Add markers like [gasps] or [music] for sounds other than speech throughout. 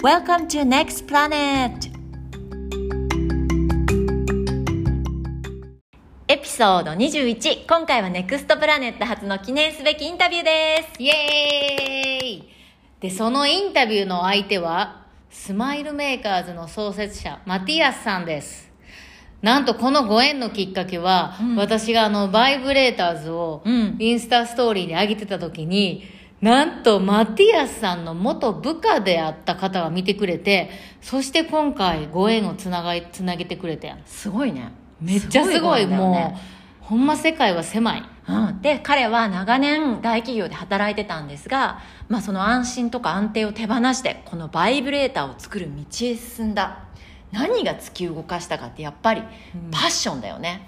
Welcome to Next Planet! エピソード21今回はネクストプラネット初の記念すべきインタビューです。イエーイ。で、そのインタビューの相手は、スマイルメーカーズの創設者、マティアスさんです。なんとこのご縁のきっかけは、うん。私があの、バイブレーターズをうん。インスタストーリーに上げてた時に、なんとマティアスさんの元部下であった方が見てくれて、そして今回ご縁をつながい、つなげてくれてん。すごいね。めっちゃすごい、ご縁だよもねう、ほんま世界は狭い。うん、で彼は長年大企業で働いてたんですが、まあ、その安心とか安定を手放してこのバイブレーターを作る道へ進んだ。何が突き動かしたかってやっぱりパッションだよね、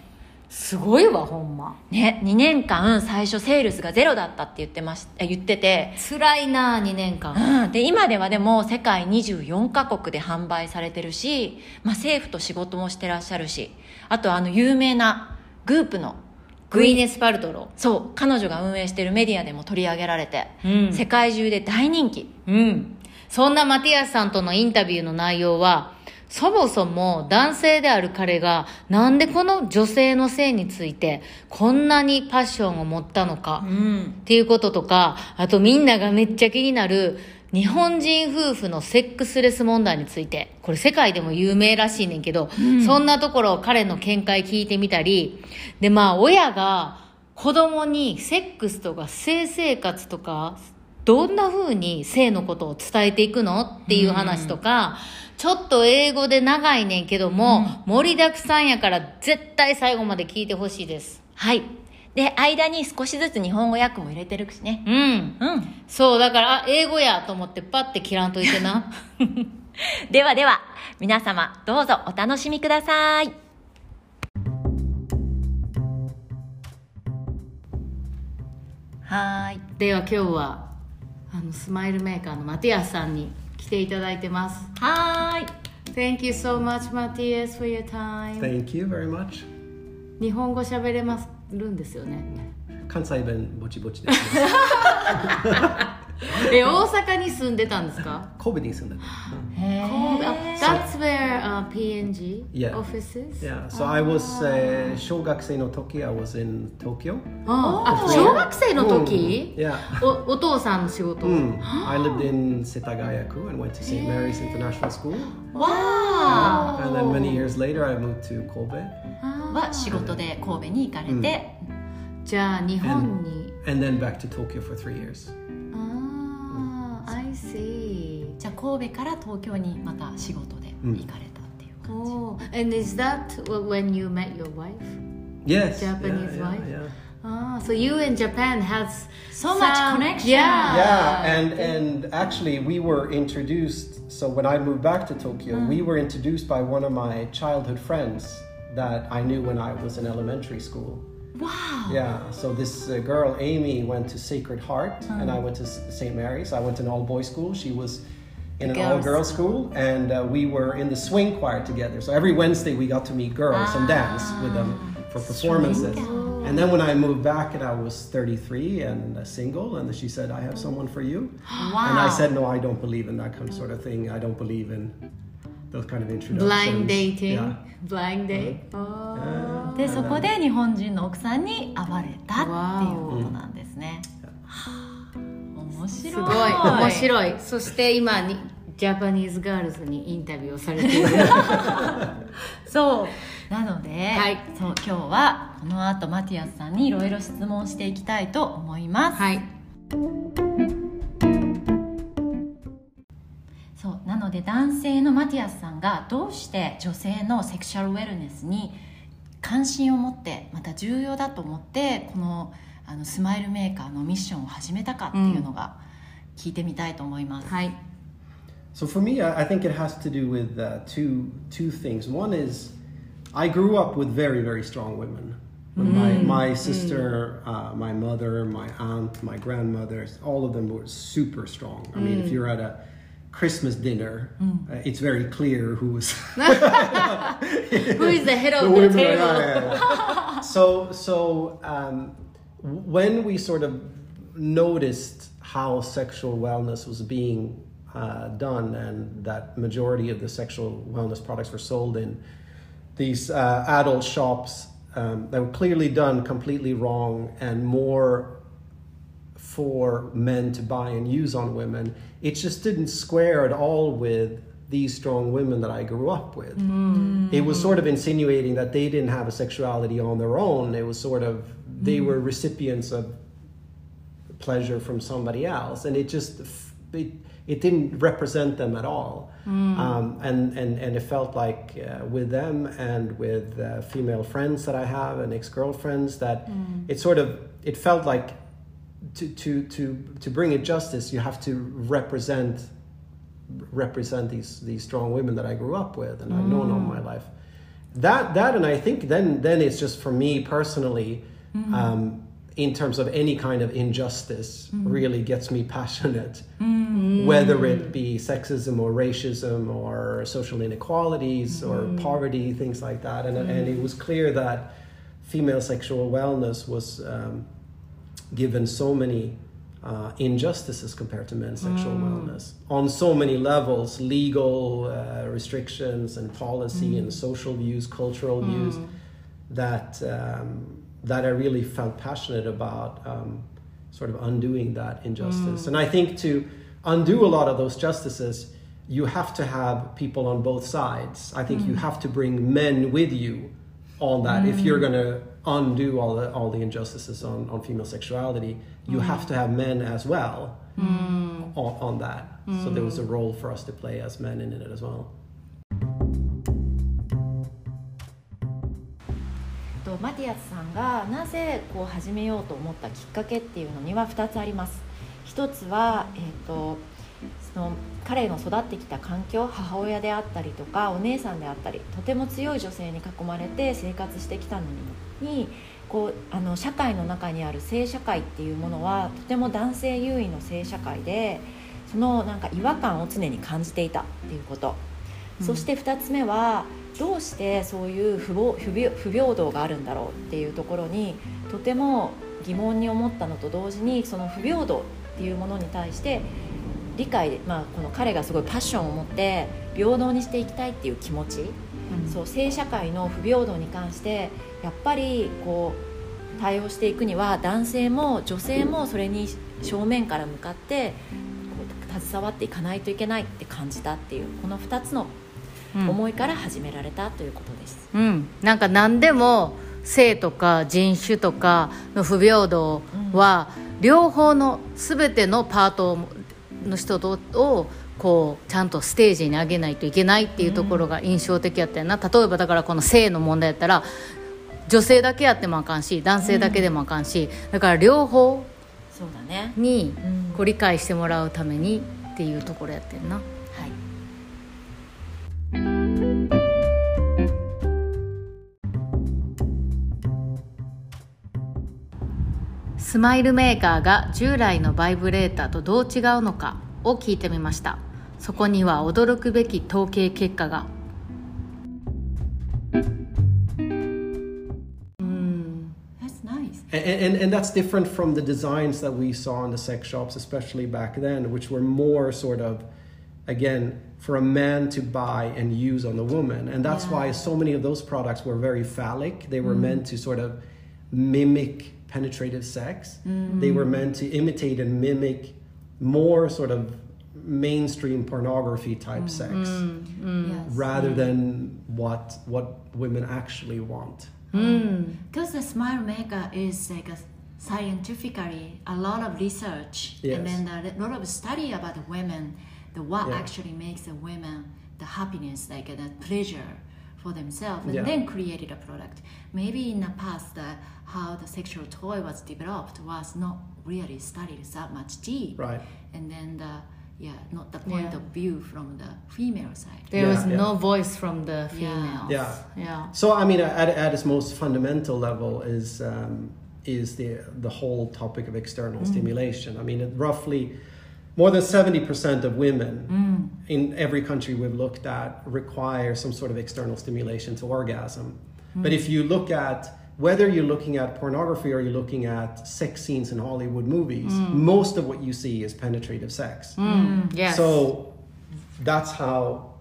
すごいわ、ほんま。ね2年間最初セールスがゼロだったって言ってましえ言ってて、辛いな、2年間。うん、で今ではでも世界24カ国で販売されてるし、まあ、政府と仕事もしてらっしゃるしあとあの有名なグープのグイネス・パルトロ。そう彼女が運営してるメディアでも取り上げられて、うん世界中で大人気うん。そんなマティアスさんとのインタビューの内容は、そもそも男性である彼がなんでこの女性の性についてこんなにパッションを持ったのかうん。っていうこととか、あとみんながめっちゃ気になる日本人夫婦のセックスレス問題について、これ世界でも有名らしいねんけど、そんなところを彼の見解聞いてみたり、でまあ親が子供にセックスとか性生活とか、どんな風に性のことを伝えていくのっていう話とか、ちょっと英語で長いねんけども、盛りだくさんやから絶対最後まで聞いてほしいです。はいで間に少しずつ日本語訳も入れてるしねうん。うんそう、だから、あ、英語やと思ってパッて切らんといてな。[laughs] ではでは皆様どうぞお楽しみくださいはーいでは今日は、あの、スマイルメーカーのマティアスさんに来ていただいてます。はーい Thank you so much, Matthias, for your time. Thank you very much. 日本語喋れまするんですよね。関西弁ぼちぼちです。え、大阪に住んでたんですか神戸に住んでた。へー That's where、uh, PNG Yeah. offices? Yeah, so I was uh, 小学生の時 I was in Tokyo. ああ、小学生の時、Yeah. おお父さんの仕事、Mm. I lived in Setagayaku and went to St. Mary's International School. わ And then many years later I moved to Kobe. ーは仕事で神戸に行かれて、じゃあ日本に And then back to Tokyo for three years. 神戸から東京にまた仕事で行かれたっていう感じ、 Oh, and is that when you met your wife? Yes. Japanese yeah, wife? Yeah, yeah. Ah, so you and Japan has So much connection. Yeah. Yeah, and and actually we were introduced. So when I moved back to Tokyo, we were introduced by one of my childhood friends that I knew when I was in elementary school. Wow. Yeah, so this uh, girl Amy went to Sacred Heart, and I went to S- St. Mary's. I went to an all boys school. She was in an girls' all girls school, and uh, we were in the swing choir together. So every Wednesday we got to meet girls and dance with them for performances. And then when I moved back and I was 33 and uh, single, and she said, I have someone for you. And [gasps] I said, No, I don't believe in that kind of sort of thing. I don't believe in those kind of introductions. blind dating Yeah. blind date、あでそこで日本人の奥さんに会われたっていうことなんですね、はあ 面白い。すごい。面白い。そして今にジャパニーズガールズにインタビューをされている。[laughs] そう。なので、はい。そう今日はこの後マティアスさんにいろいろ質問していきたいと思います、はい。そうなので男性のマティアスさんがどうして女性のセクシャルウェルネスに関心を持ってまた重要だと思ってこのあのスマイルメーカーのミッションを始めたかっていうのが聞いてみたいと思います、はい So for me, I I think it has to do with uh, two two things. One is I grew up with very very strong women. My my sister, uh, my mother, my aunt, my grandmother, all of them were super strong. I mean, if you're at a Christmas dinner, uh, it's very clear who's [laughs] Who [laughs] is the head of the women, table? yeah, yeah, yeah. [laughs] so so um, when we sort of noticed how sexual wellness was being uh, done, and that majority of the sexual wellness products were sold in these uh, adult shops um, that were clearly done completely wrong and more for men to buy and use on women. It just didn't square at all with these strong women that I grew up with. It was sort of insinuating that they didn't have a sexuality on their own. It was sort of they were recipients of pleasure from somebody else, and it just it, it didn't represent them at all. Um, and, and and it felt like uh, with them and with uh, female friends that I have and ex girlfriends that it sort of it felt like to to to to bring it justice you have to represent represent these these strong women that I grew up with and I've known all my life. That that and I think then then it's just for me personally, um, in terms of any kind of injustice, really gets me [laughs] passionate. Whether it be sexism or racism or social inequalities or poverty, things like that, and and it was clear that female sexual wellness was um, given so many uh, injustices compared to men's sexual wellness. On so many levels legal uh, restrictions and policy and social views cultural views that um, that I really felt passionate about um, sort of undoing that injustice. Mm. And I think to undo a lot of those justices you have to have people on both sides. I think you mm. have to bring men with you on that. If you're mm. going to undo all the all the injustices on, on female sexuality you have to have men as well on, on that. So there was a role for us to play as men in it as well マティアスさんがなぜこう始めようと思ったきっかけっていうのには2つあります。一つは、えー、とその彼の育ってきた環境母親であったりとかお姉さんであったりとても強い女性に囲まれて生活してきたのにこうあの社会の中にある性社会っていうものはとても男性優位の性社会でそのなんか違和感を常に感じていたっていうこと、そして2つ目はどうしてそういう不平不平不平等があるんだろうっていうところにとても疑問に思ったのと同時にその不平等っていうものに対して理解、まあ、この彼がすごいパッションを持って平等にしていきたいっていう気持ち、そう性社会の不平等に関してやっぱりこう対応していくには男性も女性もそれに正面から向かってこう携わっていかないといけないって感じたっていうこの2つの思いから始められたということです。うん、なんか何でも性とか人種とかの不平等は、両方の全てのパートの人とをこうちゃんとステージに上げないといけないっていうところが印象的やったよな、例えばだからこの性の問題やったら女性だけやってもあかんし男性だけでもあかんし、だから両方にうん。こう理解してもらうためにっていうところやってんな。はいスマイルメーカーが従来のバイブレーターとどう違うのかを聞いてみましたそこには驚くべき統計結果がうん That's nice And, and and that's different from the designs that we saw in the sex shops, especially back then, which were more sort of, again, for a man to buy and use on the woman. And that's why so many of those products were very phallic. They were mm. meant to sort of mimic penetrative sex. Mm. They were meant to imitate and mimic more sort of mainstream pornography type mm. sex yes. rather than what what women actually want. Because the smile maker is like a scientifically a lot of research Yes. and then a lot of study about women, the what Yeah. actually makes the women the happiness, like the pleasure for themselves, and Yeah. then created a product. Maybe in the past, the, how the sexual toy was developed was not really studied that much deep, Right. and then the yeah, not the point Yeah. of view from the female side. There Yeah, was yeah. no voice from the females Yeah. yeah. So I mean, at, at its most fundamental level is um, is the the whole topic of external stimulation. I mean, it roughly more than seventy percent of women mm. in every country we've looked at require some sort of external stimulation to orgasm. Mm. But if you look at whether you're looking at pornography or you're looking at sex scenes in Hollywood movies, Mm. most of what you see is penetrative sex. Mm. Yes. So that's how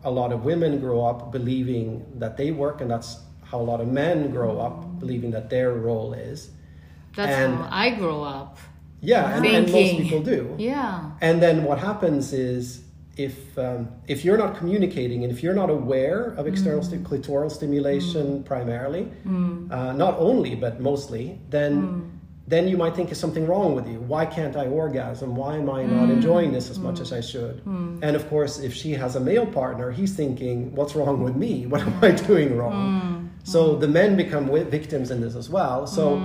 a lot of women grow up believing that they work, and that's how a lot of men grow up believing that their role is. That's and- how I grow up. Yeah, and, and most people do. Yeah. And then what happens is if um, if you're not communicating and if you're not aware of external mm. sti- clitoral stimulation mm. primarily, mm. uh, not only but mostly, then then you might think there's something wrong with you. Why can't I orgasm? Why am I not enjoying this as much as I should? And of course, if she has a male partner, he's thinking, "What's wrong with me? [laughs] What am I doing wrong?" So the men become victims in this as well. So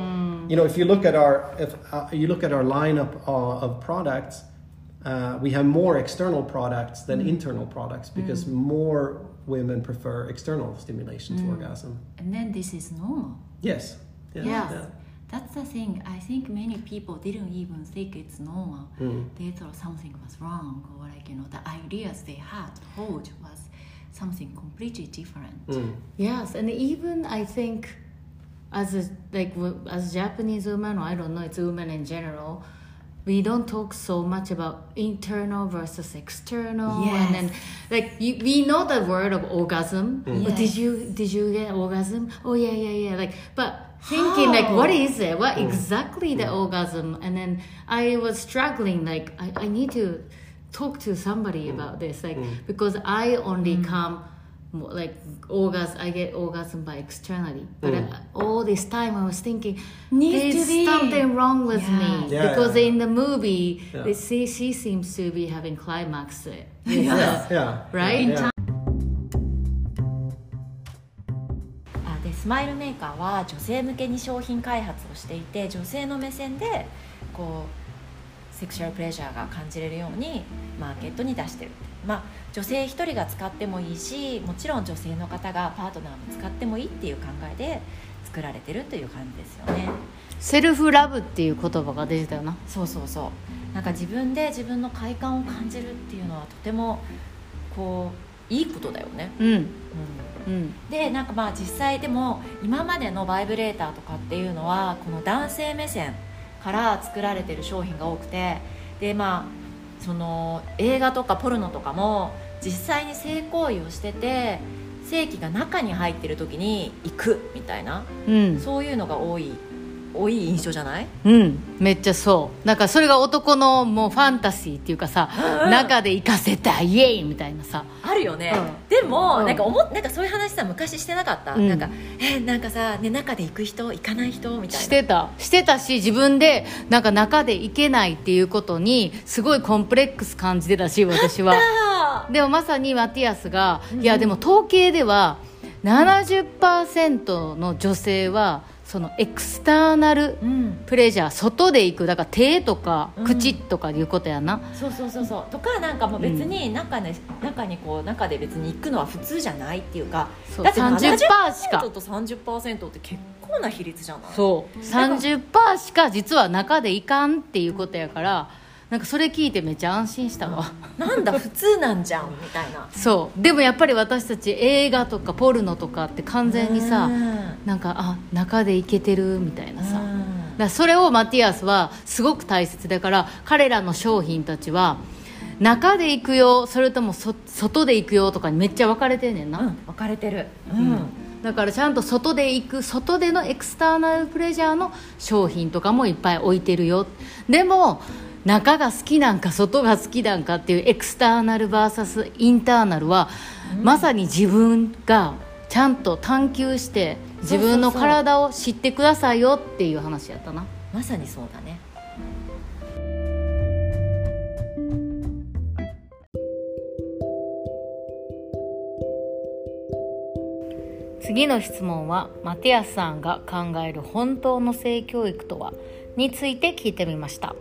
you know, if you look at our if uh, you look at our lineup uh, of products, uh, we have more external products than internal products because more women prefer external stimulation to orgasm. And then this is normal. Yes. Yes. Yes. yeah. That's the thing. I think many people didn't even think it's normal. They thought something was wrong, or like you know, the ideas they had hold was something completely different. Mm. Yes, and even I think as a like as Japanese woman, or I don't know, it's women in general. We don't talk so much about internal versus external, Yes. and then like you, we know the word of orgasm. Mm. But Yes. did you did you get orgasm? Oh yeah yeah yeah. Like but thinking like what is it? What mm. exactly the mm. orgasm? And then I was struggling like I, I need to talk to somebody about this like because I only come mo- like orgasm I get orgasm by externally but uh, all this time I was thinking there's something wrong with Yeah. me Yeah, because yeah. in the movie Yeah. they see she seems to be having climax Yeah. yeah. Right? Yeah. あでスマイルメーカーは女性向けに商品開発をしていて女性の目線でこうセクシュアルプレジャーが感じれるようにマーケットに出してるまあ女性一人が使ってもいいしもちろん女性の方がパートナーも使ってもいいっていう考えで作られてるという感じですよね。セルフラブっていう言葉が出てたよな。そうそうそう。なんか自分で自分の快感を感じるっていうのはとてもこういいことだよね、うん。うん。うん。でなんかまあ実際でも今までのバイブレーターとかっていうのはこの男性目線から作られてる商品が多くてでまあその映画とかポルノとかも実際に性行為をしてて性器が中に入ってる時に行くみたいなうん。そういうのが多い多い印象じゃない？うんめっちゃそう。なんかそれが男のもうファンタジーっていうかさ、中で行かせたイエーイみたいなさ。あるよね、うん。でも、うん。なんか思っなんかそういう話さ昔してなかった、うん。なんかえなんかさ、ね、中で行く人行かない人みたいな。してた。してたし自分でなんか中で行けないっていうことにすごいコンプレックス感じてたし私は。あでもまさにマティアスが、いやでも統計では70%の女性はそのエクスターナルプレジャー外で行くだから手とかうん。口とかいうことやな、そうそうそうそう。とかなんかもう別に中で、中にこう中で別に行くのは普通じゃないっていうかそうだって30%しか。70%と30%って結構な比率じゃない？そう。30%しか実は中で行かんっていうことやからなんかそれ聞いてめっちゃ安心したわ、なんだ普通なんじゃんみたいな。そう。でもやっぱり私たち映画とかポルノとかって完全にさうん。なんかあ中で行けてるみたいなさ、だそれをマティアスはすごく大切だから彼らの商品たちは中で行くよそれともそ外で行くよとかにめっちゃ分かれてんねんな、うん分かれてる。ううん。だからちゃんと外で行く外でのエクスターナルプレジャーの商品とかもいっぱい置いてるよ。でも中が好きなんか外が好きなんかっていうエクスターナル VS インターナルは、まさに自分がちゃんと探求して自分の体を知ってくださいよっていう話やったな。まさにそうだね。次の質問はマティアスさんが考える本当の性教育とはについて聞いてみました。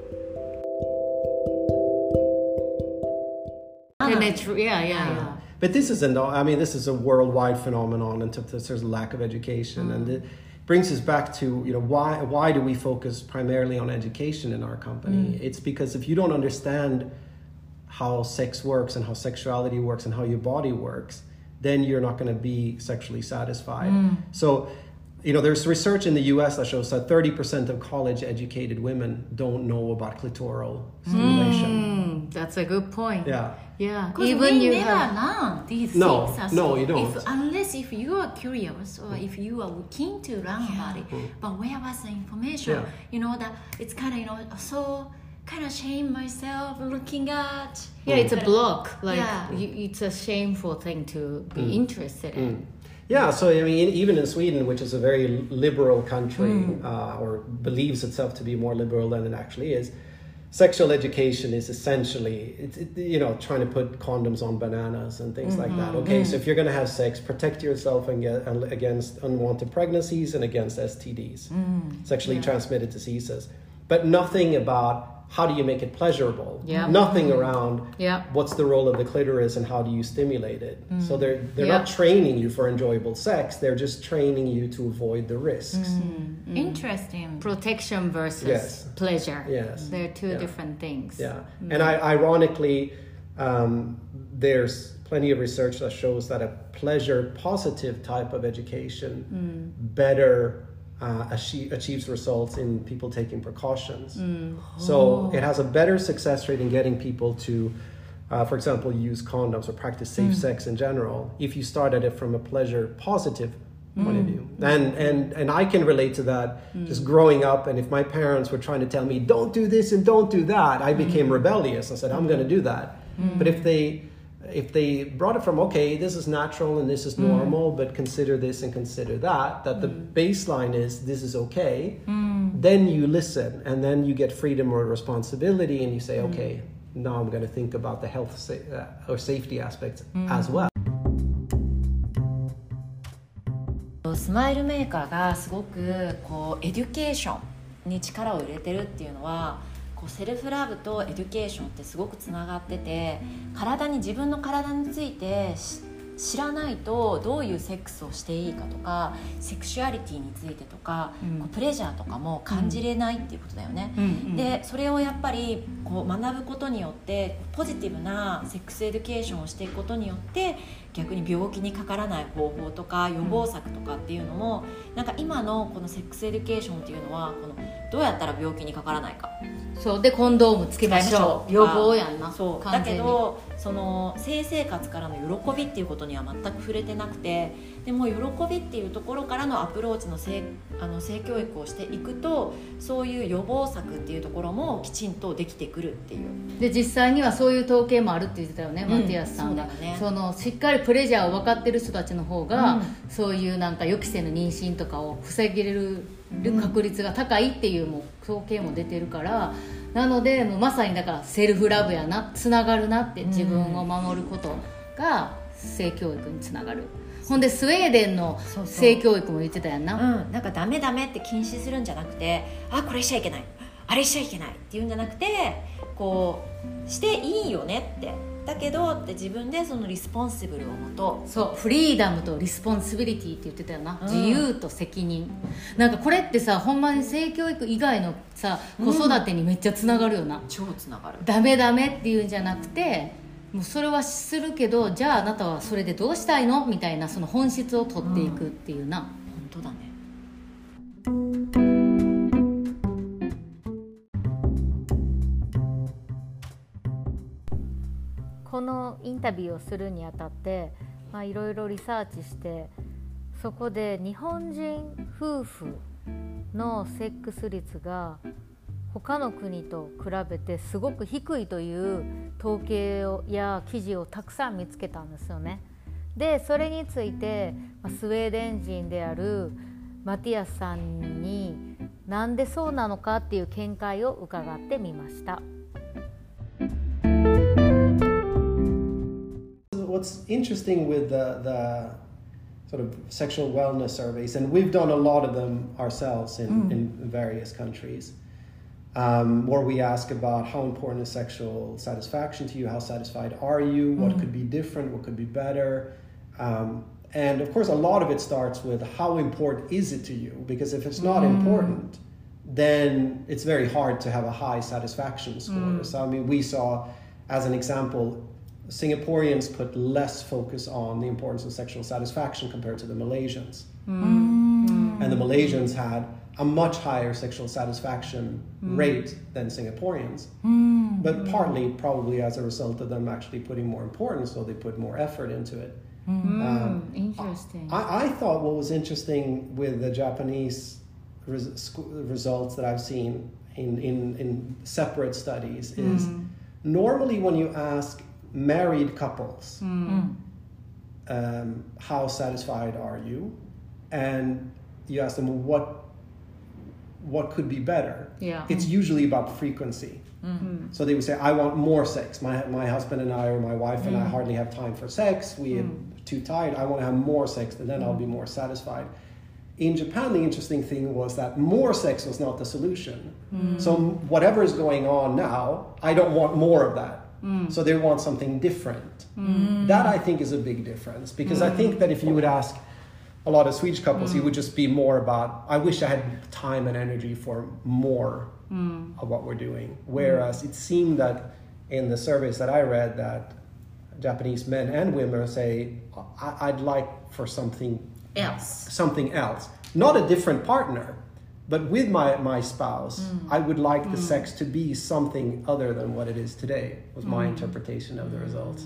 あ And it's- yeah, yeah, yeah. But this isn't, I mean, this is a worldwide phenomenon and there's a lack of education. And mm. it brings us back to, you know, why, why do we focus primarily on education in our company? Mm. It's because if you don't understand how sex works and how sexuality works and how your body works, then you're not going to be sexually satisfied. Mm. So, you know, there's research in the US that shows that 30% of college educated women don't know about clitoral stimulation. Mm, that's a good point. Yeah. Yeah. Because Even we you never have learn these No, things. as no, you don't. If, unless if you are curious or hmm. if you are keen to learn about it. Hmm. But where was the information? Yeah. You know that it's kind of you know so kind of shame myself looking at. Hmm. yeah, it's a block. Like Yeah. you, it's a shameful thing to be interested in. Yeah, so I mean, even in Sweden, which is a very liberal country, mm. uh, or believes itself to be more liberal than it actually is, sexual education is essentially, it's, it, you know, trying to put condoms on bananas and things like that. Mm-hmm. Okay, mm. so if you're going to have sex, protect yourself and get, against unwanted pregnancies and against STDs, mm. sexually transmitted diseases, but nothing about how do you make it pleasurable. Yeah. Nothing around Yeah. what's the role of the clitoris and how do you stimulate it. Mm. So they're they're Yeah. not training you for enjoyable sex. They're just training you to avoid the risks. Mm-hmm. Mm-hmm. Interesting. Protection versus Yes. pleasure. Yes. They're two Yeah. different things. Yeah, mm. and I, ironically, um, there's plenty of research that shows that a pleasure positive type of education mm. better uh, achieve, achieves results in people taking precautions. Mm. So oh. it has a better success rate in getting people to. Uh, for example, use condoms or practice safe mm. sex in general. If you start at it from a pleasure positive point of mm. view, and and and I can relate to that. Just growing up, and if my parents were trying to tell me don't do this and don't do that, I became rebellious. I said I'm going to do that. But if they if they brought it from okay, this is natural and this is normal, but consider this and consider that, that the baseline is this is okay, then you listen and then you get freedom or responsibility and you say okay. Now I'm going to think about the health sa- uh, or safety aspects as well. スマイルメーカーがすごくこうエデュケーションに力を入れてるっていうのは こう self-love と education ってすごくつながってて体に自分の体についてし知らないとどういうセックスをしていいかとかセクシュアリティについてとか、うん。こう pleasure とかも感じれないっていうことだよね。うん。うん。でそれをやっぱりこう学ぶことによってポジティブな sex education をしていくことによって逆に病気にかからない方法とか予防策とかっていうのも、なんか今のこの sex education っていうのはこのどうやったら病気にかからないかそうでコンドームつけましょう。予防やんな。そう。だけどその性生活からの喜びっていうことには全く触れてなくてでも喜びっていうところからのアプローチの性あの性教育をしていくとそういう予防策っていうところもきちんとできてくるっていう。で実際にはそういう統計もあるって言ってたよね、うんマティアスさんが。そね。そのしっかりプレジャーを分かってる人たちの方が、うん。そういうなんか予期せぬ妊娠とかを防げる確率が高いっていうもう統計も出てるからなのでもうまさにだからセルフラブやなつながるなって自分を守ることが性教育につながる。ほんでスウェーデンの性教育も言ってたやんな。うん、なんかダメダメって禁止するんじゃなくてあこれしちゃいけない。あれしちゃいけないっていうんじゃなくてこうしていいよねってだけどって自分でその responsible をもとそう freedom と responsibility って言ってたよな、うん。自由と責任。なんかこれってさほんまに性教育以外のさ子育てにめっちゃつながるよな、超つながる。ダメダメっていうんじゃなくてもうそれはするけどじゃああなたはそれでどうしたいの？みたいなその本質を取っていくっていうな、本当だねこのインタビューをするにあたってまあいろいろリサーチしてそこで日本人夫婦のセックス率が他の国と比べてすごく低いという統計をや記事をたくさん見つけたんですよね。でそれについてまスウェーデン人であるマティアスさんになんでそうなのかっていう見解を伺ってみました。What's interesting with the, the sort of sexual wellness surveys, and we've done a lot of them ourselves in, in various countries, um, where we ask about how important is sexual satisfaction to you, how satisfied are you, what could be different, what could be better. Um, and of course, a lot of it starts with how important is it to you? Because if it's not important, then it's very hard to have a high satisfaction score. So, I mean, we saw, as an example, Singaporeans put less focus on the importance of sexual satisfaction compared to the Malaysians. And and the Malaysians had a much higher sexual satisfaction mm. rate than Singaporeans. Mm. But partly, probably as a result of them actually putting more importance, so they put more effort into it. Um, Interesting. I, I thought what was interesting with the Japanese res- results that I've seen in, in, in separate studies is normally when you ask married couples, hmm. Hmm. um, how satisfied are you? And you ask them what what could be better. Yeah. It's usually about frequency. Hmm. So they would say, I want more sex. My, my husband and I, or my wife and I, hardly have time for sex. We are too tired. I want to have more sex, and then I'll be more satisfied. In Japan, the interesting thing was that more sex was not the solution. So, whatever is going on now, I don't want more of that. Mm. So, they want something different. Mm. Mm. That I think is a big difference because I think that if you would ask a lot of Swedish couples, it would just be more about, I wish I had time and energy for more of what we're doing. Whereas it seemed that in the surveys that I read that Japanese men and women say, I- I'd like for something else. something else. Not a different partner, but with my, my spouse, mm. I would like the mm. sex to be something other than what it is today, was my mm. interpretation of the results.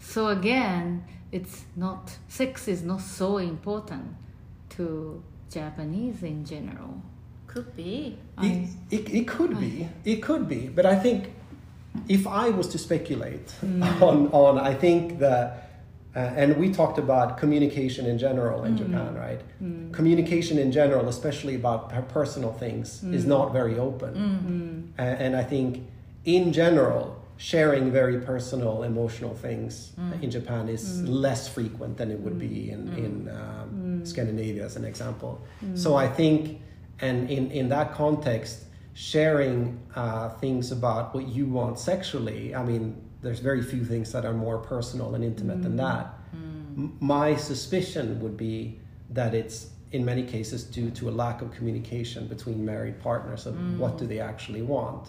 So again, it's not sex is not so important to Japanese in general. could be. It, it, it could be, it could be, but I think if I was to speculate [laughs] on, on, I think that, uh, and we talked about communication in general in mm. Japan, right? Mm. Communication in general, especially about personal things, mm. is not very open. A- and I think in general, sharing very personal, emotional things uh, in Japan is less frequent than it would be in, in um, Scandinavia, as an example. So I think, and in, in that context, sharing uh, things about what you want sexually, I mean, there's very few things that are more personal and intimate than mm. that. Mm. M- My suspicion would be that it's in many cases due to a lack of communication between married partners of mm. what do they actually want.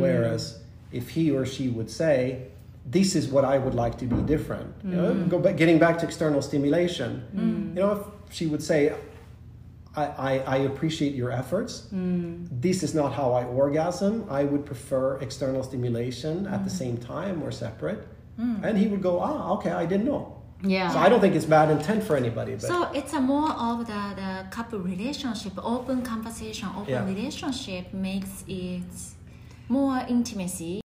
Whereas if he or she would say, this is what I would like to be different. You know, go back, getting back to external stimulation. You know, if she would say, I, I, I appreciate your efforts. This is not how I orgasm. I would prefer external stimulation at the same time or separate. And he would go, ah, okay, I didn't know. Yeah. So I don't think it's bad intent for anybody. But so it's a more of the, the couple relationship open conversation open Yeah. relationship makes it more intimacy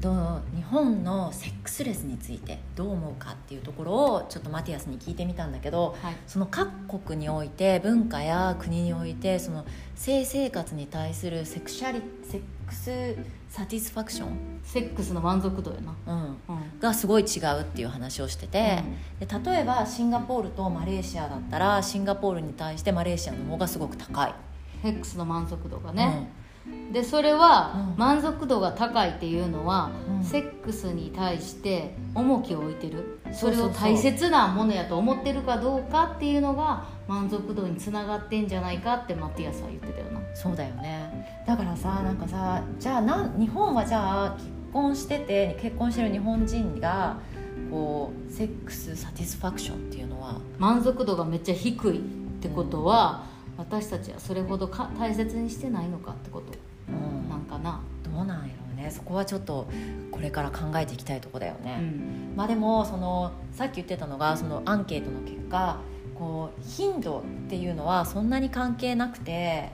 と日本のセック スレスについてどう思うかっていうところをちょっとマティアスに聞いてみたんだけど、はいその各国において文化や国においてその性生活に対するセクシャリセックスサティスファクション、セックスの満足度やな。うん、うん。がすごい違うっていう話をしてて、で例えばシンガポールとマレーシアだったらシンガポールに対してマレーシアの方がすごく高い、セックスの満足度がね。でそれは満足度が高いっていうのは、うん。セックスに対して重きを置いてる。それを大切なものやと思ってるかどうかっていうのが満足度につながってんじゃないかってマティアスは言ってたよな。そうだよね。だからさなんかさじゃあなん日本はじゃあ結婚してて結婚してる日本人がこうセックスサティスファクションっていうのは満足度がめっちゃ低いってことは、私たちはそれほどか大切にしてないのかってこと。うん。なんかな、どうなんやろうね。そこはちょっとこれから考えていきたいとこだよね、うん。まあでもそのさっき言ってたのがそのアンケートの結果こう頻度っていうのはそんなに関係なくて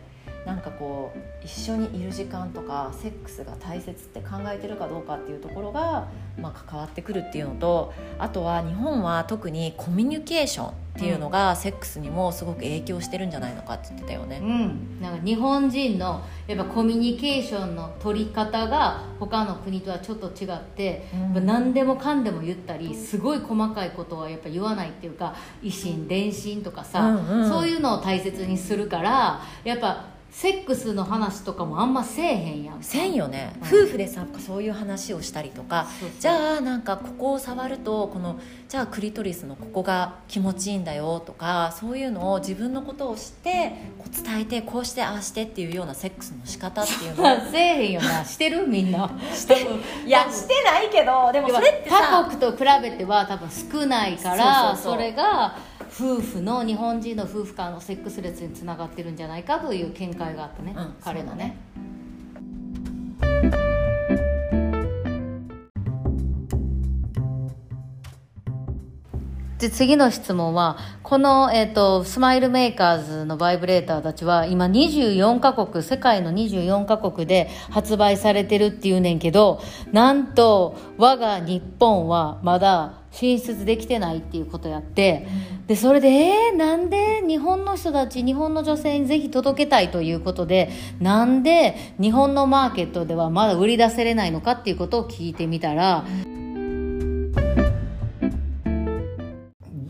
なんかこう一緒にいる時間とかセックスが大切って考えてるかどうかっていうところが、まあ、関わってくるっていうのとあとは日本は特にコミュニケーションっていうのがセックスにもすごく影響してるんじゃないのかって言ってたよね。うん、なんか日本人のやっぱコミュニケーションの取り方が他の国とはちょっと違って、うん。何でもかんでも言ったりすごい細かいことはやっぱ言わないっていうか維新伝心とかさ、うんうん。そういうのを大切にするからやっぱセックスの話とかもあんませえへんやんせんよね、うん。夫婦でさそういう話をしたりとか。じゃあなんかここを触るとこのじゃあクリトリスのここが気持ちいいんだよとかそういうのを自分のことを知ってこう伝えてこうしてああしてっていうようなセックスの仕方っていうのを [laughs] せえへんよな。してる？みんな。していやしてないけどでもそれってさ他国と比べては多分少ないからそれが夫婦の日本人の夫婦間のセックス列につながってるんじゃないかという見解があったね、うん彼のね。で次の質問はこの、えー、とスマイルメーカーズのバイブレーターたちは今24カ国世界の24カ国で発売されてるっていうねんけどなんと我が日本はまだ進出できてないっていうことやって、でそれでえー、なんで日本の人たち日本の女性にぜひ届けたいということでなんで日本のマーケットではまだ売り出せれないのかっていうことを聞いてみたら、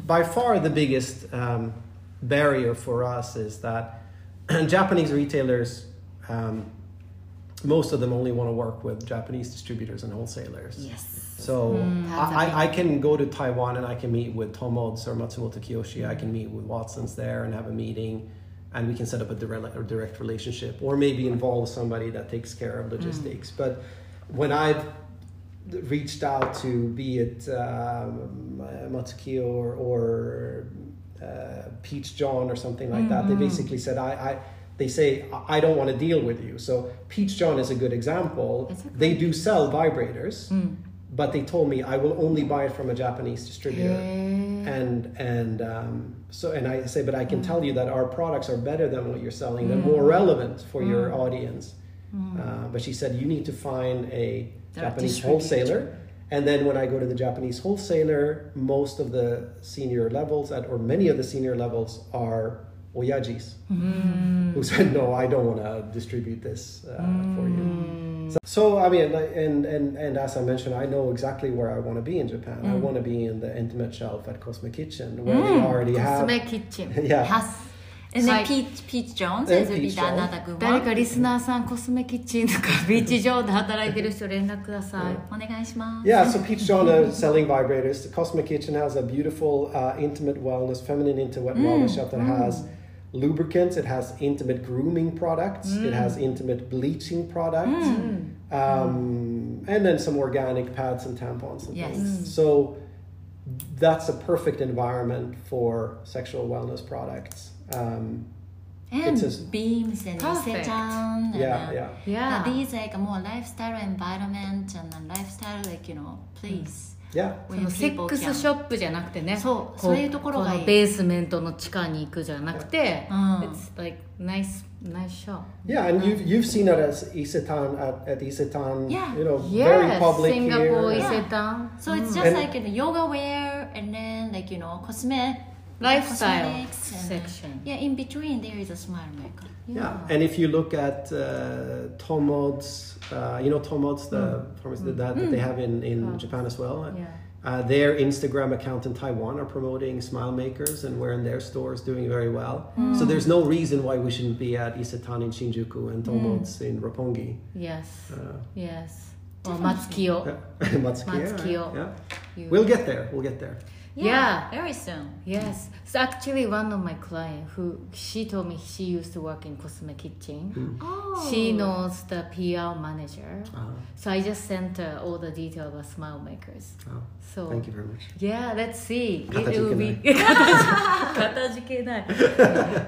by far the biggest um, barrier for us is that [clears throat] Japanese retailers, um, most of them only want to work with Japanese distributors and wholesalers. Yes So a I, I, I can go to Taiwan and I can meet with Tomods or Matsumoto Kiyoshi. I can meet with Watson's there and have a meeting, and we can set up a direct, a direct relationship, or maybe involve somebody that takes care of logistics. But when I've reached out to be it um, Matsukiyo or, or uh, Peach John or something like that, they basically said, I, I they say, I don't want to deal with you. So Peach John is a good example. Okay. They do sell vibrators, but they told me I will only buy it from a Japanese distributor. And and um, so and I say, but I can tell you that our products are better than what you're selling. They're more relevant for your audience. Uh, but she said you need to find a The Japanese wholesaler. And then when I go to the Japanese wholesaler, most of the senior levels at or many of the senior levels are oyajis who said, "No, I don't want to distribute this uh, for you." So, so I mean, like, and and and as I mentioned, I know exactly where I want to be in Japan. I want to be in the intimate shelf at Cosmic Kitchen, where they already コス have. メキッチン Yeah. [laughs] Has And then Like- Peach, Peach Jones And is Peach be Jones. another good 誰 one かリスナーさんコスメキッチンとかビーチ上で働いてる人連絡ください、お願いします。 Yeah, so Peach John is selling vibrators. The Cosmic Kitchen has a beautiful uh, intimate wellness, feminine intimate wellness shop that has lubricants. It has intimate grooming products. It has intimate bleaching products, um, and then some organic pads and tampons and Yes. things. So that's a perfect environment for sexual wellness products. Um, And It's a- beams and Perfect. Isetan. yeah, and, uh, yeah. Yeah. These like a more lifestyle environment and a lifestyle like you know place. Yeah. そのセックスショップじゃなくてねそうこそういうところがいいこのベースメントの地下に行くじゃなくて、うん It's like nice nice shop Yeah, and you've you've seen it as Isetan at, at Isetan, Yeah. you know, very Yes public シンガポー here. 伊勢丹 So it's just And- like you know, yoga wear and then like you know cosme Lifestyle cosmetics and section. yeah, in between there is a smile maker. Yeah, and if you look at uh, Tomods, uh, you know Tomods, the pharmacy that, that they have in, in Japan as well. Yeah. Uh, their Instagram account in Taiwan are promoting smile makers and we're in their stores doing very well. So there's no reason why we shouldn't be at Isetan in Shinjuku and Tomods in Roppongi. Yes Uh, yes 松清 Matsukiya, [laughs] Matsukiyo. yeah. You- We'll get there. We'll get there. Yeah. Very soon. Yes. It's actually one of my clients who she told me she used to work in Cosme Kitchen. Mm. Oh. She knows the PR manager. Oh. So I just sent her all the detail about smile makers. Oh. So thank you very much. Yeah, let's see. It will be [laughs]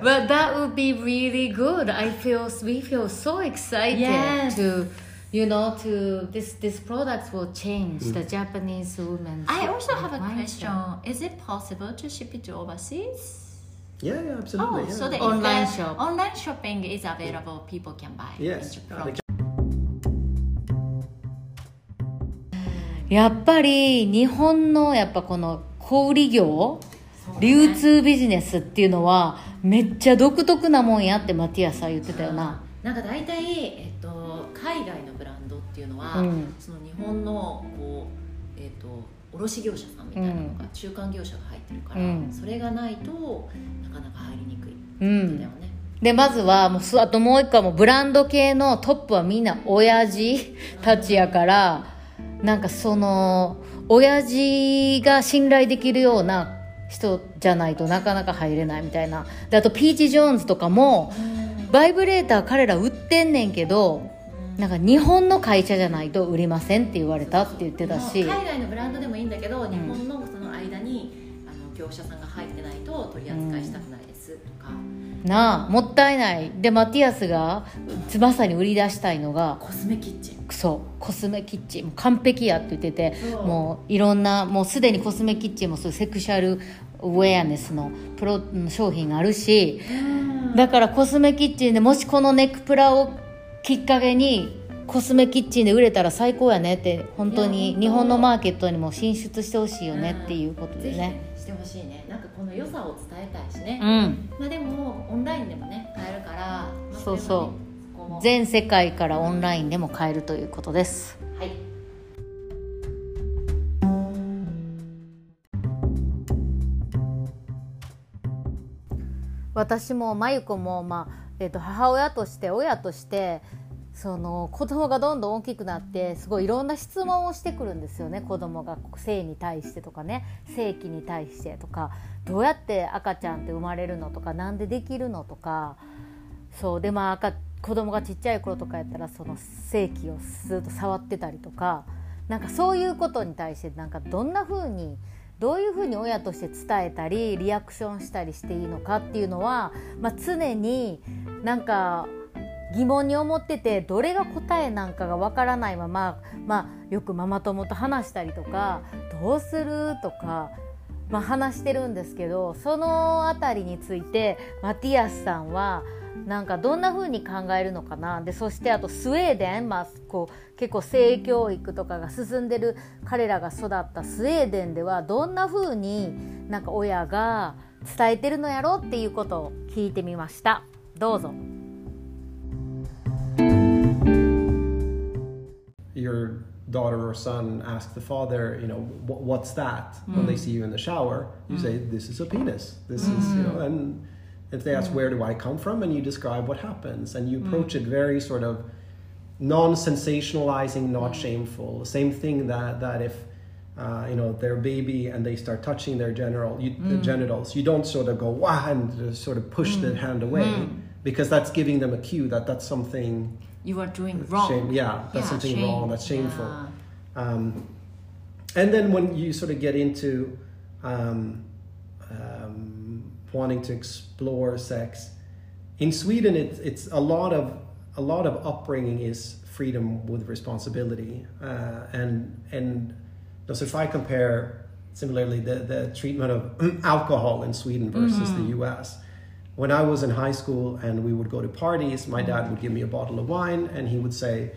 But that would be really good. I feel we feel so excited yes. to You know, to this this products will change the Japanese women. I also have a question. Is it possible to ship it to overseas? Yeah, yeah, absolutely. Oh, yeah. so the Online shop. Online shopping is available. People can buy. Yes. やっぱり日本のやっぱこの小売業流通ビジネスっていうのはめっちゃ独特なもんやってマティアさん言ってたよななんか大体、えっと、海外のっていうのは、うん。その日本のこう、えっと、卸業者さんみたいなのが、中間業者が入ってるから、うん。それがないとなかなか入りにくい、うんだよね。でまずはもうすあともう一個はもうブランド系のトップはみんな親父たちやからなんかその親父が信頼できるような人じゃないとなかなか入れないみたいな。であとピーチ・ジョーンズとかもバイブレーター彼ら売ってんねんけどなんか日本の会社じゃないと売りませんって言われたって言ってたし。海外のブランドでもいいんだけど、日本のその間にあの業者さんが入ってないと取り扱いしたくないですとか、なあもったいない。でマティアスがまさに売り出したいのがコスメキッチン。そうコスメキッチン。もう完璧やって言っててもういろんなもうすでにコスメキッチンもそういうセクシャルウェアネスのプロ商品があるし。だからコスメキッチンでもしこのネックプラをきっかけにコスメキッチンで売れたら最高やねって本当に日本のマーケットにも進出してほしいよねっていうことでね。ねしてほしいね。なんかこの良さを伝えたいしね、うん。まあでもオンラインでもね買えるから、まあそうそう。全世界からオンラインでも買えるということです。はい。私も真由子も、まあえー、と母親として親としてその子供がどんどん大きくなってすごいいろんな質問をしてくるんですよね。子供が性に対してとかね。性器に対してとか。どうやって赤ちゃんって生まれるのとか。なんでできるのとか。そう。でまあ赤子供がちっちゃい頃とかやったらその性器をずっと触ってたりとか。なんかそういうことに対してなんかどんな風にどういうふうに親として伝えたりリアクションしたりしていいのかっていうのは、まあ、常になんか疑問に思っててどれが答えなんかがわからないまま、まあ、よくママ友と話したりとかどうするとか、まあ、話してるんですけどその辺りについてマティアスさんはなんかどんな風に考えるのかなでそしてあとスウェーデン、まあ、こう結構性教育とかが進んでる彼らが育ったスウェーデンではどんな風になんか親が伝えてるのやろっていうことを聞いてみましたどうぞ your daughter or son ask the father, you know, "Wh- what's that? When they see you in the shower, you say, "This is a penis. This is," you know, and if they ask, "Where do I come from?" and you describe what happens, and you approach it very sort of non-sensationalizing, not shameful. Same thing that that if. Uh, you know their baby and they start touching their general you, the genitals you don't sort of go wow and sort of push the hand away because that's giving them a cue that that's something You are doing wrong Shame, yeah, that's Yeah, something shame. wrong. That's shameful. Yeah. Um, and then when you sort of get into um, um, wanting to explore sex, in Sweden, it's it's a lot of a lot of upbringing is freedom with responsibility, uh, and and so if I compare similarly the the treatment of [clears throat] alcohol in Sweden versus the U.S. When I was in high school and we would go to parties, my dad would give me a bottle of wine and he would say,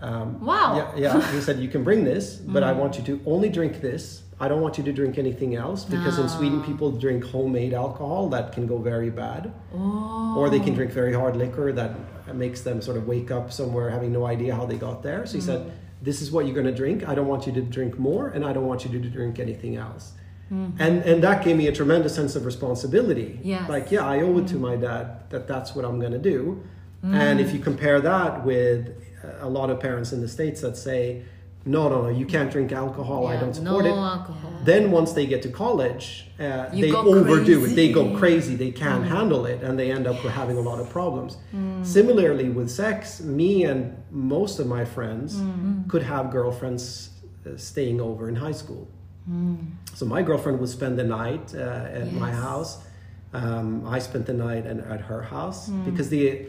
um, Wow. Yeah, yeah. He said, You can bring this, but I want you to only drink this. I don't want you to drink anything else because in Sweden, people drink homemade alcohol that can go very bad. Or they can oh. drink very hard liquor that makes them sort of wake up somewhere having no idea how they got there. So he said, mm. This is what you're going to drink. I don't want you to drink more, and I don't want you to drink anything else. Mm. And, and that gave me a tremendous sense of responsibility. Yes. Like, yeah, I owe it to mm. my dad that that's what I'm going to do. And if you compare that with a lot of parents in the States that say, no, no, no, you can't drink alcohol, I don't support no it. alcohol. Then once they get to college, uh, they overdo it. They go crazy. crazy. They can't handle it, and they end up with having a lot of problems. Similarly, with sex, me and most of my friends could have girlfriends uh, staying over in high school. So my girlfriend would spend the night uh, at my house. Um, I spent the night at, at her house because the,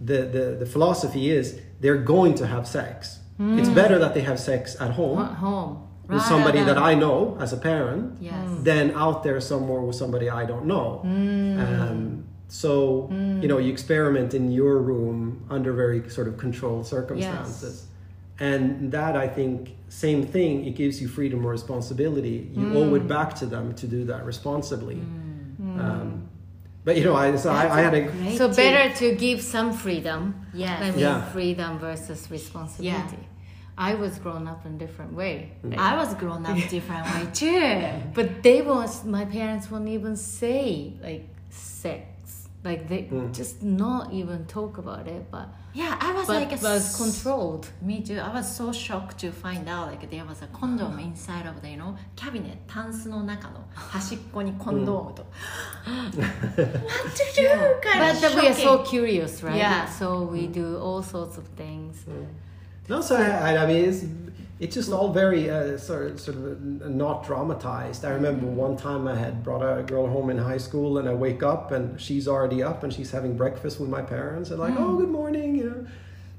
the the the philosophy is they're going to have sex. It's mm. better that they have sex at home At home with Rather somebody that I know as a parent Yes. Mm. than out there somewhere with somebody I don't know. Mm. Um, so you know you experiment in your room under very sort of controlled circumstances. And that I think same thing. It gives you freedom or responsibility. You owe it back to them to do that responsibly. Um, but you know, I so I, I had a Great. So tip. better to give some freedom Yes. I mean Yeah. freedom versus responsibility. I was grown up in a different way. Mm. I was grown up [laughs] different way too. But they was my parents won't even say like sex like they just not even talk about it but Yeah, I was but like was controlled Me too. I was so shocked to find out like there was a condom inside of the you know cabinet タンスの中の端っこにコンドームと。What to do? Kind but of we are so curious right Yeah. so we do all sorts of things No, so I, I mean, it's, it's just all very uh, sort of, sort of uh, not dramatized. I remember one time I had brought a girl home in high school, and I wake up and she's already up and she's having breakfast with my parents, and like, oh, good morning, you know,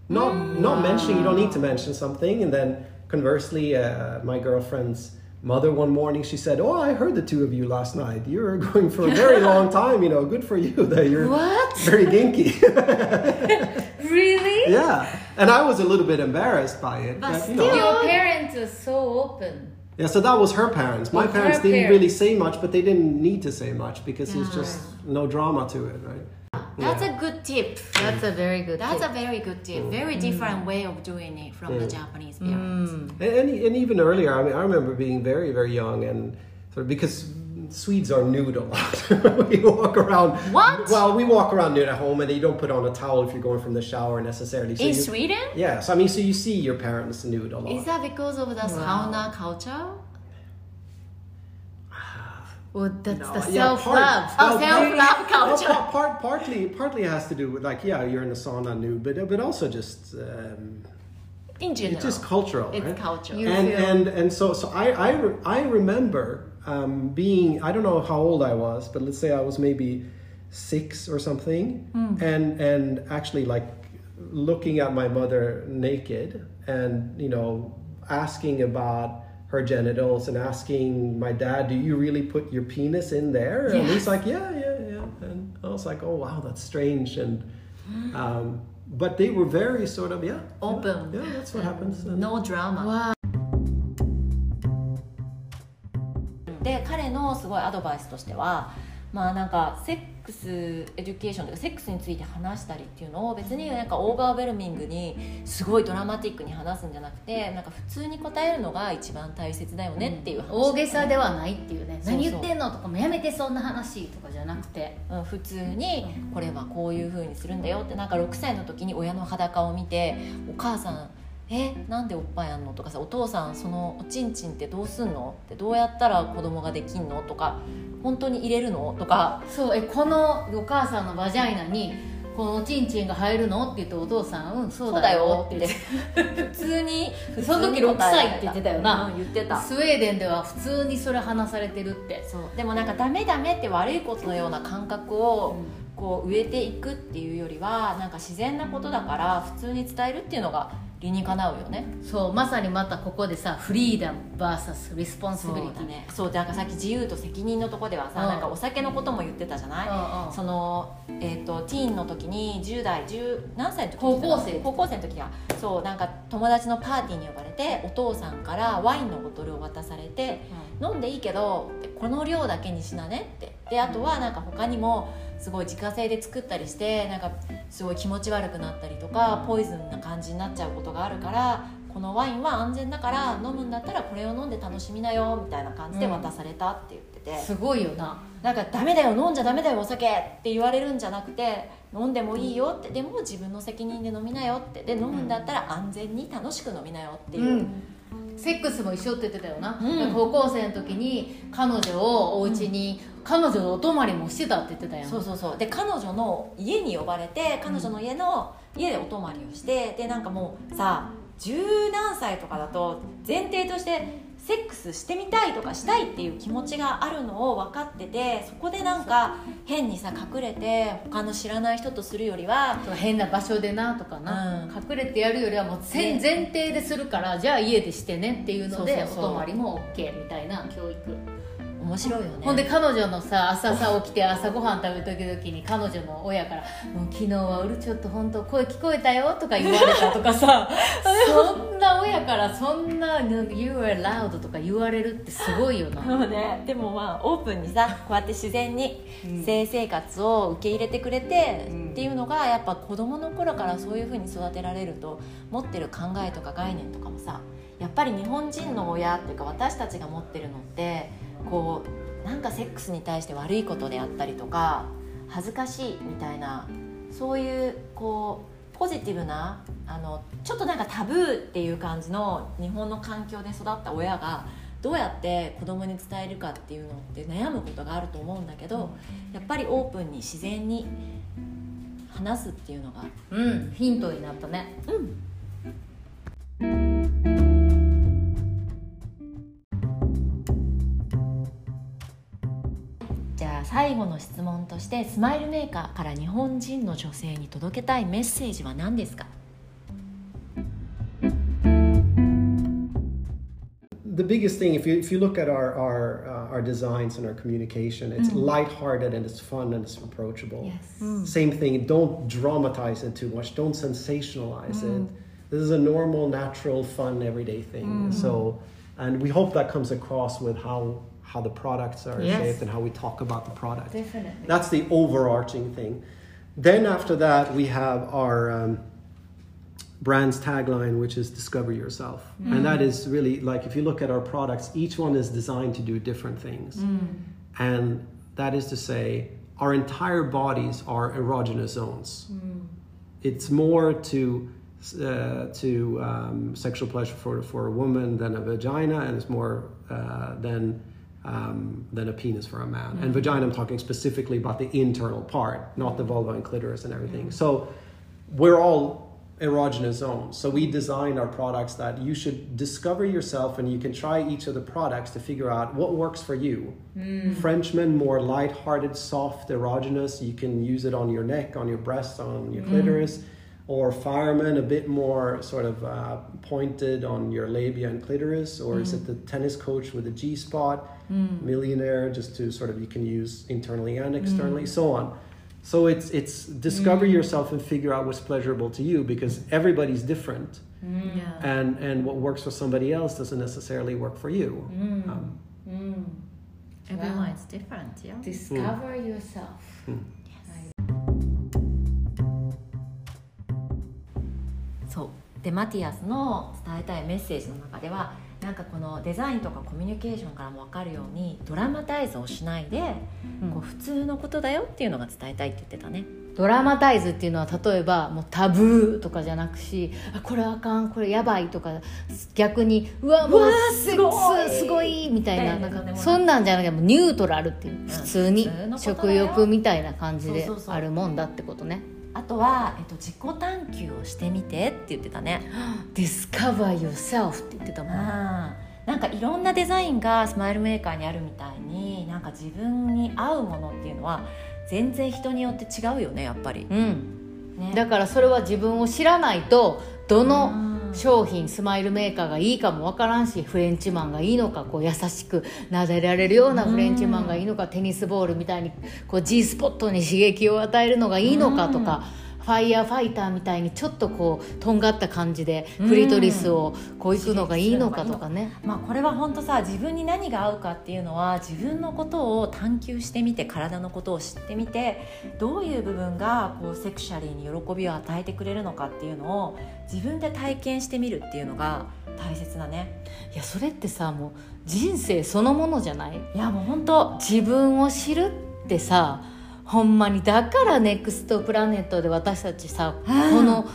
not not mentioning. You don't need to mention something, and then conversely, uh, my girlfriend's mother one morning she said, "Oh, I heard the two of you last night. You're [laughs] going for a very [laughs] long time. You know, good for you. That you're What? very ginky." [laughs] really yeah, and I was a little bit embarrassed by it, But but, you know. still- your parents are so open Yeah, so that was her parents. My parents didn't parents. really say much, but they didn't need to say much because it's Yeah. just no drama to it, right? That's Yeah. a good tip. that's a very good tip. That's tip. a very good tip. Mm. Very different mm. way of doing it from the Japanese parents. And, and, and even earlier, I mean, I remember being very, very young and sort of because Swedes are nude a lot. [laughs] we walk around. What? Well, we walk around nude at home, and you don't put on a towel if you're going from the shower necessarily. So In you, Sweden? Yes, I mean, so you see your parents nude a lot. Is that because of the sauna culture? [sighs] well that's No, the self-love part- Oh, well, self-love Well, culture. part, part, partly, partly has to do with like, yeah, you're in the sauna nude, but but also just um, In general. it's just cultural. It's right? cultural. You and feel- and and so so I I, re- I remember um, being I don't know how old I was, but let's say I was maybe six or something, and and actually like looking at my mother naked and you know asking about her genitals and asking my dad, "Do you really put your penis in there?" And he's like, "Yeah, yeah, yeah." And I was like, "Oh wow, that's strange." And [gasps] um, but they were very sort of yeah Open. Yeah, that's what happens. And- No drama. でのすごいアドバイスとしてはまあなんかセックスエデュケーションとかセックスについて話したりっていうのを別になんかオーバーウェルミングにすごいドラマティックに話すんじゃなくてなんか普通に答えるのが一番大切だよねっていう話、大げさではないっていうね何言ってんのとかもやめてそんな話とかじゃなくて。うん、普通にこれはこういう風にするんだよってなんか6歳の時に親の裸を見てお母さんえなんでおっぱいあんの？とかさお父さんそのおちんちんってどうすんの？ってどうやったら子供ができんの？とか本当に入れるの？とか。そうえこのお母さんのバジャイナにこのおちんちんが入るの？って言ってお父さん「うんそうだよ」って言って。普通に普その時6歳って言ってたよな。うん言ってた。スウェーデンでは普通にそれ話されてるって。そう。でもなんかダメダメって悪いことのような感覚をこう植えていくっていうよりはなんか自然なことだから普通に伝えるっていうのが理にかなうよね。そうまさにまたここでさフリーダム VS リスポンシ bility だね。そうなんかさっき自由と責任のとこではさ、うん。なんかお酒のことも言ってたじゃない、うんうん。その、えー、とティーンの時に10代10何歳の時？高校生。高校生の時がそうなんか友達のパーティーに呼ばれてお父さんからワインのボトルを渡されて飲んでいいけどこの量だけにしなねって。であとはなんか他にもすごい自家製で作ったりしてなんかすごい気持ち悪くなったりとかポイズンな感じになっちゃうことがあるからこのワインは安全だから飲むんだったらこれを飲んで楽しみなよみたいな感じで渡されたって言ってて、すごいよな。なんかダメだよ飲んじゃダメだよお酒って言われるんじゃなくて飲んでもいいよってでも自分の責任で飲みなよって。で飲むんだったら安全に楽しく飲みなよっていう、うんセックスも一緒って言ってたよな、うん。高校生の時に彼女をお家に、彼女のお泊まりもしてたって言ってたやん。そうそうそう。で彼女の家に呼ばれて彼女の家の、家でお泊まりをしてでなんかもうさ十何歳とかだと前提としてセックスしてみたいとかしたいっていう気持ちがあるのを分かっててそこでなんか変にさ隠れて他の知らない人とするよりは変な場所でなとかな、うん。隠れてやるよりはもう前提でするからじゃあ家でしてねっていうのでそうそうそう。お泊まりも OK みたいな。教育面白いよね。ほんで彼女のさ朝さ起きて朝ごはん食べる時々に彼女の親から「もう昨日はうるちょっと本当声聞こえたよ」とか言われたとかさ。[laughs] そんな親からそんな「You are loud」とか言われるってすごいよな。そうね、でもまあオープンにさこうやって自然に性生活を受け入れてくれて、うん。っていうのがやっぱ子供の頃からそういうふうに育てられると持ってる考えとか概念とかもさやっぱり日本人の親っていうか私たちが持ってるのってこうなんかセックスに対して悪いことであったりとか恥ずかしいみたいなそういうこうポジティブなあのちょっとなんかタブーっていう感じの日本の環境で育った親がどうやって子供に伝えるかっていうのって悩むことがあると思うんだけどやっぱりオープンに自然に話すっていうのがうん。ヒントになったね。じゃあ最後の質問としてスマイルメーカーから日本人の女性に届けたいメッセージは何ですか the biggest thing, if you if you look at our our uh, our designs and our communication, it's lighthearted and it's fun and it's approachable. Same thing. Don't dramatize it too much. Don't sensationalize it. This is a normal, natural, fun, everyday thing. So, and we hope that comes across with how how the products are Yes. shaped and how we talk about the product. Definitely. That's the overarching thing. Then after that, we have our um, brand's tagline, which is "Discover Yourself," and that is really like if you look at our products, each one is designed to do different things, and that is to say, our entire bodies are erogenous zones. It's more to uh, to um, sexual pleasure for for a woman than a vagina, and it's more uh, than um, than a penis for a man. And vagina, I'm talking specifically about the internal part, not the vulva and clitoris and everything. So we're all erogenous zones. So we design our products that you should discover yourself and you can try each of the products to figure out what works for you. Frenchman, more light-hearted, soft, erogenous. You can use it on your neck, on your breasts, on your clitoris. Or fireman, a bit more sort of uh, pointed on your labia and clitoris. Or is it mm. the tennis coach with a G spot? Mm. Millionaire, just to sort of you can use internally and mm. externally, so on. So it's it's discover yourself and figure out what's pleasurable to you because everybody's different, Yeah. and and what works for somebody else doesn't necessarily work for you. Um, Everyone is different, yeah. Discover hmm. yourself hmm. そう。でマティアスの伝えたいメッセージの中ではなんかこのデザインとかコミュニケーションからも分かるようにドラマタイズをしないで、うん。こう普通のことだよっていうのが伝えたいって言ってたね。ドラマタイズっていうのは例えばもうタブーとかじゃなくしあこれあかんこれやばいとか逆にうわもうすごい。すすごいみたいなななんかそんなんじゃなくてもうニュートラルっていう普通に食欲みたいな感じであるもんだってことねあとは、えっと、自己探求をしてみてって言ってたね。[gasps] Discover yourself って言ってたもん。なんかいろんなデザインがスマイルメーカーにあるみたいになんか自分に合うものっていうのは全然人によって違うよねやっぱり、うん。ね、だからそれは自分を知らないとどのうん商品スマイルメーカーがいいかもわからんしフレンチマンがいいのかこう優しく撫でられるようなフレンチマンがいいのかテニスボールみたいにこう G スポットに刺激を与えるのがいいのかとかファイヤーファイターみたいにちょっとこうとんがった感じでクリトリスをこういくのがいいのかとかね。まあ、これは本当さ自分に何が合うかっていうのは自分のことを探求してみて体のことを知ってみてどういう部分がこうセクシャリーに喜びを与えてくれるのかっていうのを自分で体験してみるっていうのが大切だね。いやそれってさもう人生そのものじゃない？いやもう本当自分を知るってさほんまにだからネクストプラネットで私たちさうんこの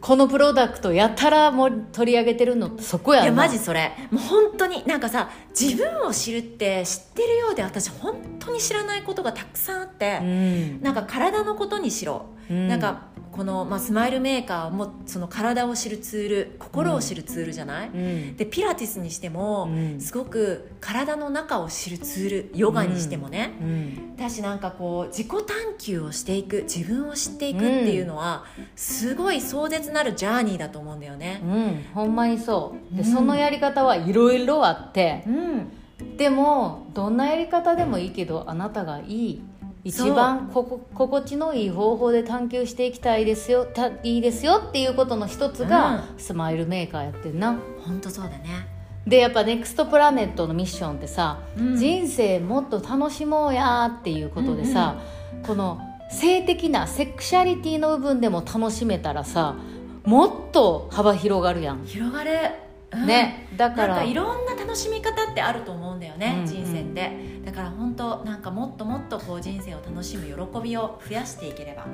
このプロダクトやたらもう取り上げてるのってそこやな。いやマジそれ。もう本当になんかさ自分を知るって知ってるようで私本当に知らないことがたくさんあって、うん。なんか体のことにしろ、うん。なんかこの、まあ、スマイルメーカーもその体を知るツール心を知るツールじゃない、うん。でピラティスにしても、うん。すごく体の中を知るツールヨガにしてもね、うん。だしなんかこう自己探求をしていく自分を知っていくっていうのは、すごい壮絶なるジャーニーだと思うんだよね。うん、ほんまにそう。で、うん。そのやり方はいろいろあって。うん、でもどんなやり方でもいいけどあなたがいい一番ここ心地のいい方法で探求していきたいですよたいいですよっていうことの一つが、スマイルメーカーやってんな。本当そうだね。でやっぱネクストプラネットのミッションってさ、うん。人生もっと楽しもうやっていうことでさ、この性的なセクシャリティの部分でも楽しめたらさもっと幅広がるやん、広がる、うんね。だかなんからいろんな楽しみ方ってあると思うんだよね、うん人生って。でだから本当なんかもっともっとこう人生を楽しむ喜びを増やしていければ。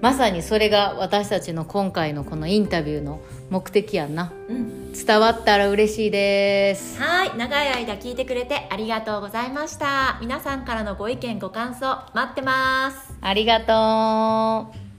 まさにそれが私たちの今回のこのインタビューの目的やんな。うん。伝わったら嬉しいです。はい。長い間聞いてくれてありがとうございました。皆さんからのご意見ご感想待ってます。ありがとう